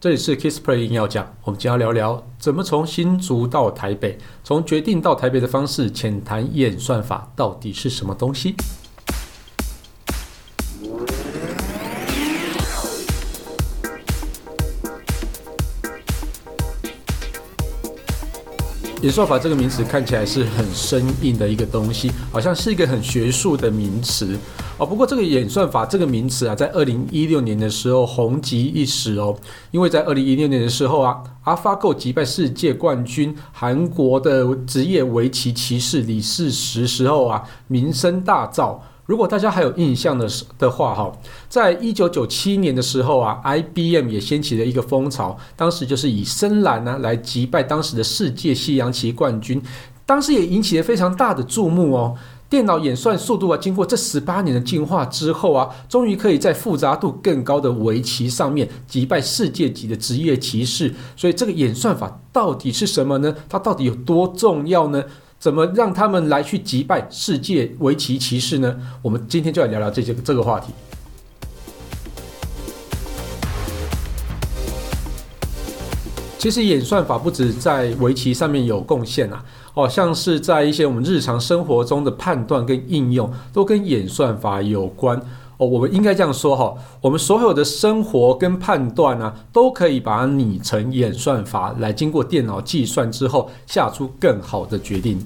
这里是 Kissplay 硬要讲，我们今天要聊聊怎么从新竹到台北，从决定到台北的方式，浅谈演算法到底是什么东西。演算法这个名词看起来是很生硬的一个东西，好像是一个很学术的名词哦。不过这个演算法这个名词啊，在二零一六年的时候红极一时哦，因为在二零一六年的时候啊，AlphaGo 击败世界冠军韩国的职业围棋棋士李世石时候啊，名声大噪。如果大家还有印象的的话，哈，在一九九七年的时候啊，IBM 也掀起了一个风潮，当时就是以深蓝呢来击败当时的世界西洋棋冠军，当时也引起了非常大的注目哦。电脑演算速度啊，经过这十八年的进化之后啊，终于可以在复杂度更高的围棋上面击败世界级的职业棋士。所以这个演算法到底是什么呢？它到底有多重要呢？怎么让他们来去击败世界围棋骑士呢？我们今天就来聊聊这些这个话题。其实演算法不止在围棋上面有贡献啊，哦，像是在一些我们日常生活中的判断跟应用，都跟演算法有关。哦，我们应该这样说哈，我们所有的生活跟判断呢，都可以把它拟成演算法来经过电脑计算之后，下出更好的决定。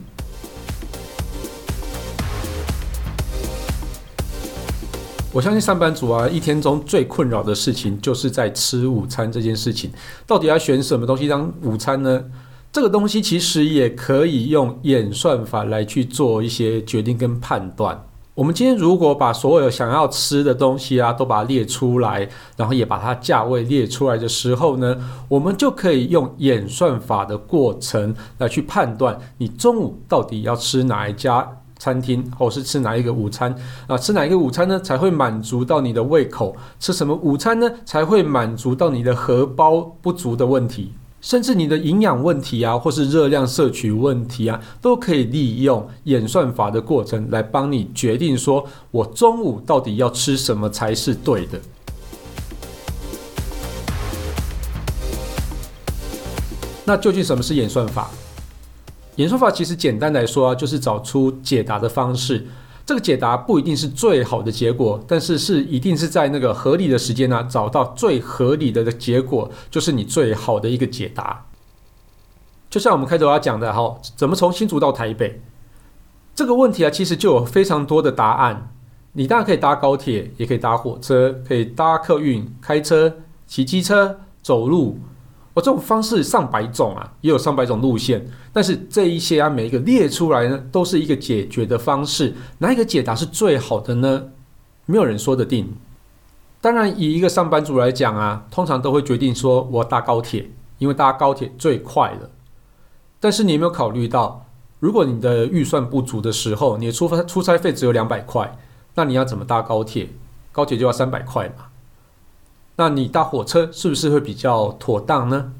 我相信上班族啊，一天中最困扰的事情就是在吃午餐这件事情，到底要选什么东西当午餐呢？这个东西其实也可以用演算法来去做一些决定跟判断。我们今天如果把所有想要吃的东西啊，都把它列出来，然后也把它价位列出来的时候呢，我们就可以用演算法的过程来去判断你中午到底要吃哪一家餐厅，或是吃哪一个午餐啊？吃哪一个午餐呢，才会满足到你的胃口？吃什么午餐呢，才会满足到你的荷包不足的问题？甚至你的营养问题啊，或是热量摄取问题啊，都可以利用演算法的过程来帮你决定，说我中午到底要吃什么才是对的。那究竟什么是演算法？演算法其实简单来说啊，就是找出解答的方式。这个解答不一定是最好的结果，但是是一定是在那个合理的时间呢，找到最合理的结果，就是你最好的一个解答。就像我们开头要讲的哈，怎么从新竹到台北这个问题啊，其实就有非常多的答案。你当然可以搭高铁，也可以搭火车，可以搭客运、开车、骑机车、走路。我、这种方式上百种啊，也有上百种路线，但是这一些啊，每一个列出来呢，都是一个解决的方式。哪一个解答是最好的呢？没有人说得定。当然，以一个上班族来讲啊，通常都会决定说我搭高铁，因为搭高铁最快了。但是你有没有考虑到，如果你的预算不足的时候，你的出发出差费只有两百块，那你要怎么搭高铁？高铁就要三百块嘛。那你搭火车是不是会比较妥当呢？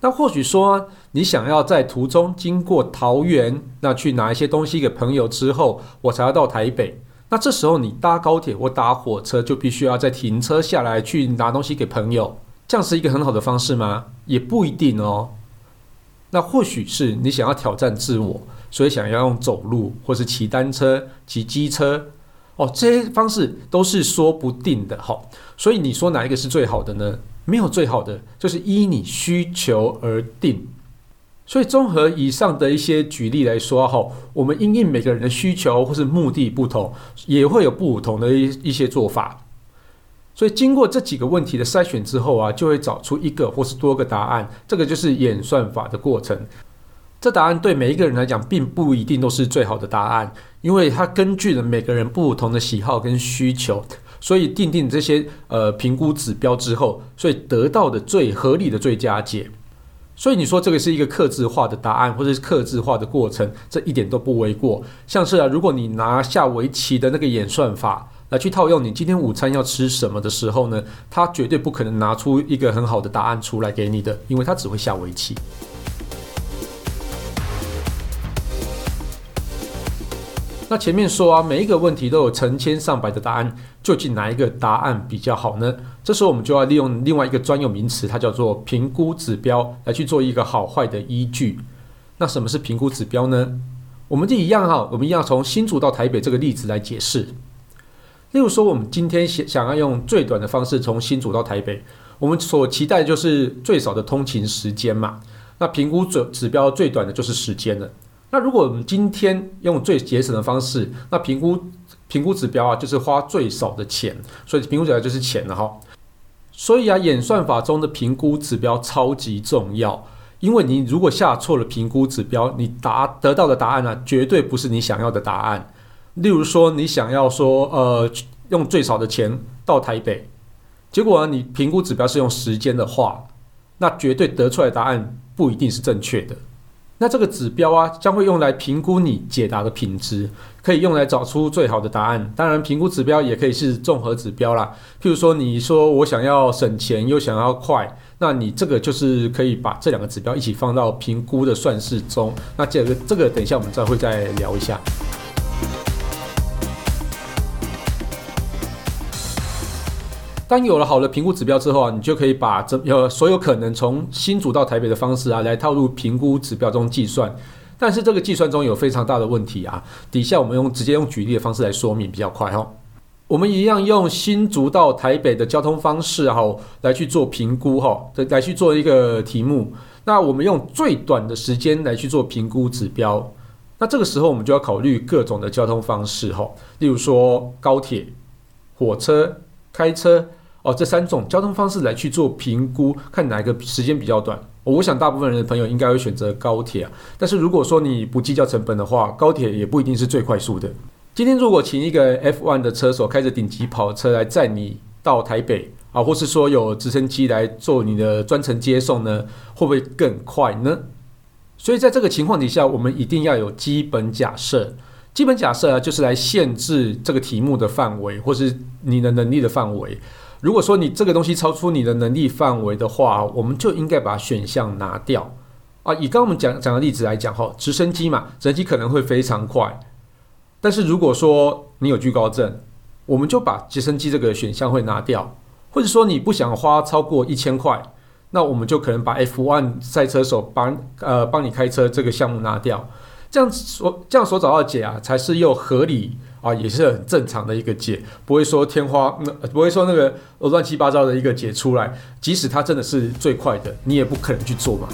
那或许说你想要在途中经过桃园，那去拿一些东西给朋友之后，我才要到台北。那这时候你搭高铁或搭火车，就必须要再停车下来去拿东西给朋友，这样是一个很好的方式吗？也不一定哦。那或许是你想要挑战自我，所以想要用走路或是骑单车、骑机车。哦，这些方式都是说不定的哈，所以你说哪一个是最好的呢？没有最好的，就是依你需求而定。所以综合以上的一些举例来说哈，我们因应每个人的需求或是目的不同，也会有不同的一一些做法。所以经过这几个问题的筛选之后啊，就会找出一个或是多个答案，这个就是演算法的过程。这答案对每一个人来讲，并不一定都是最好的答案，因为它根据了每个人不同的喜好跟需求，所以定定这些呃评估指标之后，所以得到的最合理的最佳解。所以你说这个是一个克制化的答案，或者是克制化的过程，这一点都不为过。像是啊，如果你拿下围棋的那个演算法来去套用你今天午餐要吃什么的时候呢，它绝对不可能拿出一个很好的答案出来给你的，因为它只会下围棋。那前面说啊，每一个问题都有成千上百的答案，究竟哪一个答案比较好呢？这时候我们就要利用另外一个专有名词，它叫做评估指标，来去做一个好坏的依据。那什么是评估指标呢？我们就一样哈，我们一样从新竹到台北这个例子来解释。例如说，我们今天想想要用最短的方式从新竹到台北，我们所期待就是最少的通勤时间嘛。那评估指指标最短的就是时间了。那如果我们今天用最节省的方式，那评估评估指标啊，就是花最少的钱，所以评估指标就是钱了哈。所以啊，演算法中的评估指标超级重要，因为你如果下错了评估指标，你答得到的答案呢、绝对不是你想要的答案。例如说，你想要说呃用最少的钱到台北，结果呢，你评估指标是用时间的话，那绝对得出来的答案不一定是正确的。那这个指标啊，将会用来评估你解答的品质，可以用来找出最好的答案。当然，评估指标也可以是综合指标啦。譬如说，你说我想要省钱又想要快，那你这个就是可以把这两个指标一起放到评估的算式中。那这个这个，等一下我们再会再聊一下。当有了好的评估指标之后啊，你就可以把这呃所有可能从新竹到台北的方式啊，来套入评估指标中计算。但是这个计算中有非常大的问题啊。底下我们用直接用举例的方式来说明比较快哈。我们一样用新竹到台北的交通方式哈，来去做评估哈，来去做一个题目。那我们用最短的时间来去做评估指标。那这个时候我们就要考虑各种的交通方式哈，例如说高铁、火车、开车。哦，这三种交通方式来去做评估，看哪个时间比较短。我想大部分人的朋友应该会选择高铁啊。但是如果说你不计较成本的话，高铁也不一定是最快速的。今天如果请一个 F1 的车手开着顶级跑车来载你到台北啊，或是说有直升机来做你的专程接送呢，会不会更快呢？所以在这个情况底下，我们一定要有基本假设。基本假设啊，就是来限制这个题目的范围，或是你的能力的范围。如果说你这个东西超出你的能力范围的话，我们就应该把选项拿掉啊。以刚刚我们讲讲的例子来讲哈，直升机嘛，直升机可能会非常快，但是如果说你有惧高症，我们就把直升机这个选项会拿掉，或者说你不想花超过一千块，那我们就可能把 F1 赛车手帮呃帮你开车这个项目拿掉。这样所这样所找到解啊，才是又合理啊，也是很正常的一个解，不会说天花那不会说那个乱七八糟的一个解出来。即使它真的是最快的，你也不可能去做嘛。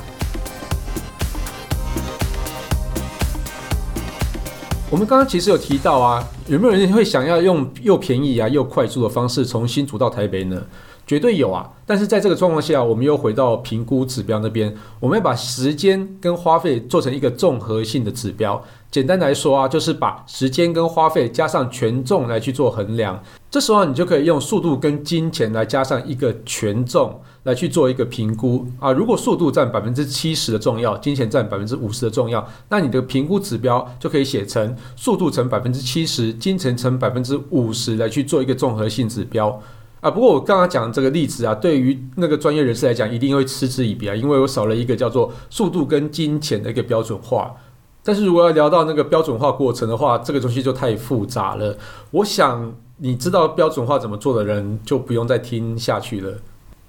我们刚刚其实有提到啊，有没有人会想要用又便宜啊又快速的方式从新竹到台北呢？绝对有啊，但是在这个状况下，我们又回到评估指标那边，我们要把时间跟花费做成一个综合性的指标。简单来说啊，就是把时间跟花费加上权重来去做衡量。这时候你就可以用速度跟金钱来加上一个权重来去做一个评估啊。如果速度占百分之七十的重要，金钱占百分之五十的重要，那你的评估指标就可以写成速度乘百分之七十，金钱乘百分之五十来去做一个综合性指标。啊，不过我刚刚讲的这个例子啊，对于那个专业人士来讲，一定会嗤之以鼻啊，因为我少了一个叫做速度跟金钱的一个标准化。但是如果要聊到那个标准化过程的话，这个东西就太复杂了。我想你知道标准化怎么做的人，就不用再听下去了。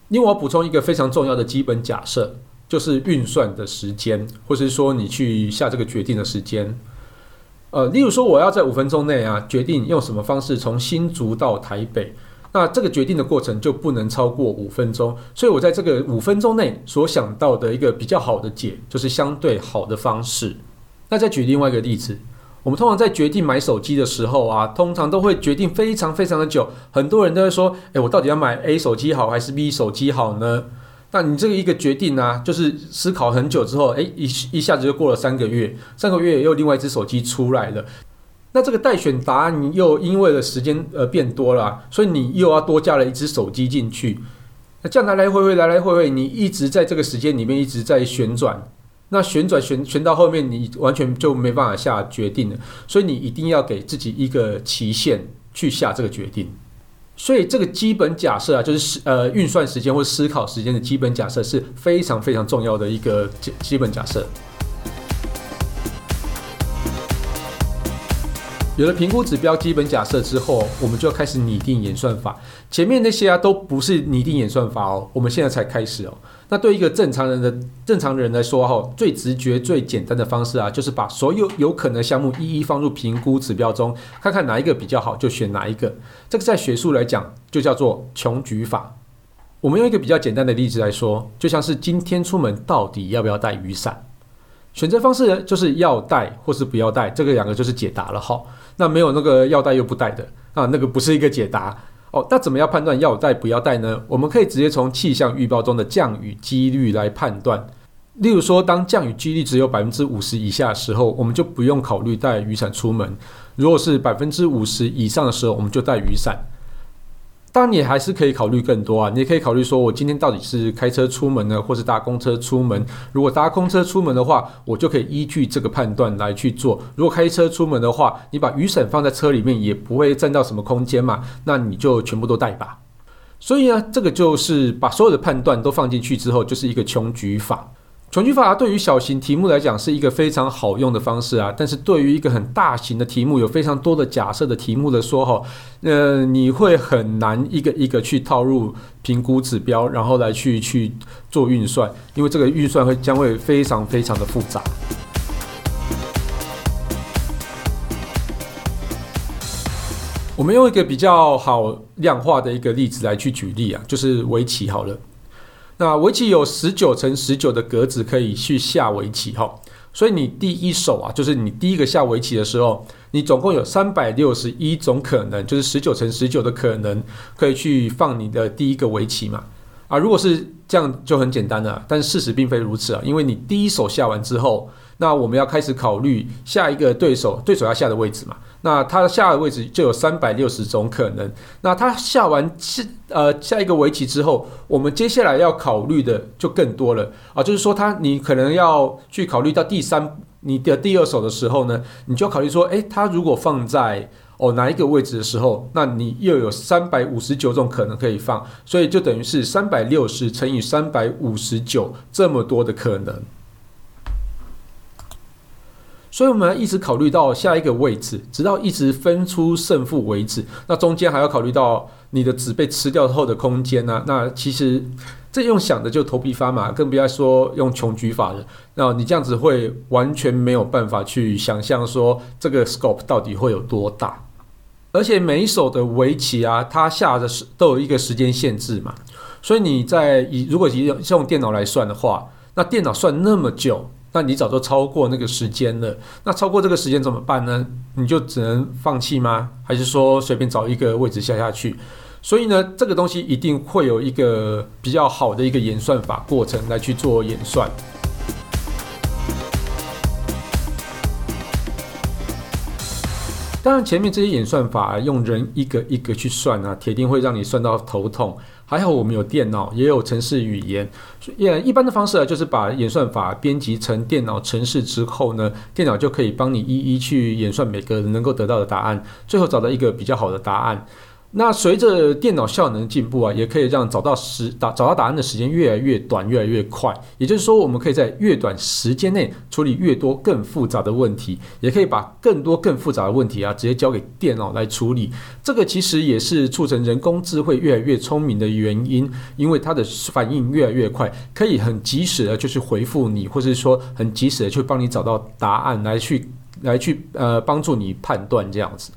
因为我要补充一个非常重要的基本假设，就是运算的时间，或是说你去下这个决定的时间。呃，例如说我要在五分钟内啊，决定用什么方式从新竹到台北。那这个决定的过程就不能超过五分钟，所以我在这个五分钟内所想到的一个比较好的解，就是相对好的方式。那再举另外一个例子，我们通常在决定买手机的时候啊，通常都会决定非常非常的久，很多人都会说，诶，我到底要买 A 手机好还是 B 手机好呢？那你这个一个决定呢，就是思考很久之后，诶，一一下子就过了三个月，三个月又另外一只手机出来了。那这个待选答案你又因为了时间而变多了，所以你又要多加了一只手机进去。那这样来来回回，来来回回，你一直在这个时间里面一直在旋转。那旋转旋旋到后面，你完全就没办法下决定了。所以你一定要给自己一个期限去下这个决定。所以这个基本假设啊，就是呃运算时间或思考时间的基本假设是非常非常重要的一个基基本假设。有了评估指标基本假设之后，我们就要开始拟定演算法。前面那些啊都不是拟定演算法哦，我们现在才开始哦。那对一个正常人的正常人来说哈，最直觉、最简单的方式啊，就是把所有有可能项目一一放入评估指标中，看看哪一个比较好，就选哪一个。这个在学术来讲就叫做穷举法。我们用一个比较简单的例子来说，就像是今天出门到底要不要带雨伞？选择方式呢，就是要带或是不要带，这个两个就是解答了哈。那没有那个要带又不带的啊，那个不是一个解答哦。那怎么样判断要带不要带呢？我们可以直接从气象预报中的降雨几率来判断。例如说，当降雨几率只有百分之五十以下的时候，我们就不用考虑带雨伞出门；如果是百分之五十以上的时候，我们就带雨伞。当然，你还是可以考虑更多啊！你也可以考虑说，我今天到底是开车出门呢，或是搭公车出门？如果搭公车出门的话，我就可以依据这个判断来去做。如果开车出门的话，你把雨伞放在车里面也不会占到什么空间嘛，那你就全部都带吧。所以呢，这个就是把所有的判断都放进去之后，就是一个穷举法。穷举法对于小型题目来讲是一个非常好用的方式啊，但是对于一个很大型的题目，有非常多的假设的题目的说哈，呃，你会很难一个一个去套入评估指标，然后来去去做运算，因为这个运算会将会非常非常的复杂。我们用一个比较好量化的一个例子来去举例啊，就是围棋好了。那围棋有十九乘十九的格子可以去下围棋哈，所以你第一手啊，就是你第一个下围棋的时候，你总共有三百六十一种可能，就是十九乘十九的可能可以去放你的第一个围棋嘛。啊，如果是这样就很简单了，但事实并非如此啊，因为你第一手下完之后，那我们要开始考虑下一个对手，对手要下的位置嘛。那他下的位置就有三百六十种可能。那他下完呃下一个围棋之后，我们接下来要考虑的就更多了啊，就是说他你可能要去考虑到第三你的第二手的时候呢，你就要考虑说，诶，他如果放在哦哪一个位置的时候，那你又有三百五十九种可能可以放，所以就等于是三百六十乘以三百五十九这么多的可能。所以我们要一直考虑到下一个位置，直到一直分出胜负为止。那中间还要考虑到你的纸被吃掉后的空间呢、那其实这用想的就头皮发麻，更不要说用穷举法了。那你这样子会完全没有办法去想象说这个 scope 到底会有多大。而且每一手的围棋啊，它下的是都有一个时间限制嘛。所以你在以如果以用电脑来算的话，那电脑算那么久。那你早就超过那个时间了，那超过这个时间怎么办呢？你就只能放弃吗？还是说随便找一个位置下下去？所以呢，这个东西一定会有一个比较好的一个演算法过程来去做演算。当然，前面这些演算法用人一个一个去算啊，铁定会让你算到头痛。还好我们有电脑，也有程式语言。也一般的方式啊，就是把演算法编辑成电脑程式之后呢，电脑就可以帮你一一去演算每个人能够得到的答案，最后找到一个比较好的答案。那随着电脑效能进步啊，也可以让找到时答找到答案的时间越来越短，越来越快。也就是说，我们可以在越短时间内处理越多更复杂的问题，也可以把更多更复杂的问题啊，直接交给电脑来处理。这个其实也是促成人工智慧越来越聪明的原因，因为它的反应越来越快，可以很及时的就去回复你，或者是说很及时的去帮你找到答案，来去来去呃帮助你判断这样子。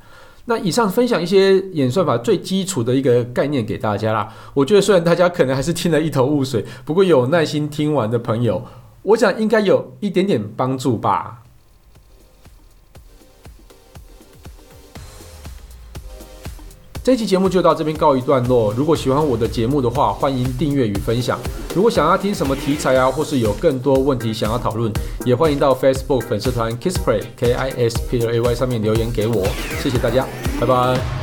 那以上分享一些演算法最基础的一个概念给大家啦。我觉得虽然大家可能还是听得一头雾水，不过有耐心听完的朋友，我想应该有一点点帮助吧。这期节目就到这边告一段落。如果喜欢我的节目的话，欢迎订阅与分享。如果想要听什么题材啊，或是有更多问题想要讨论，也欢迎到 Facebook 粉丝团 Kissplay K I S P L A Y 上面留言给我。谢谢大家，拜拜。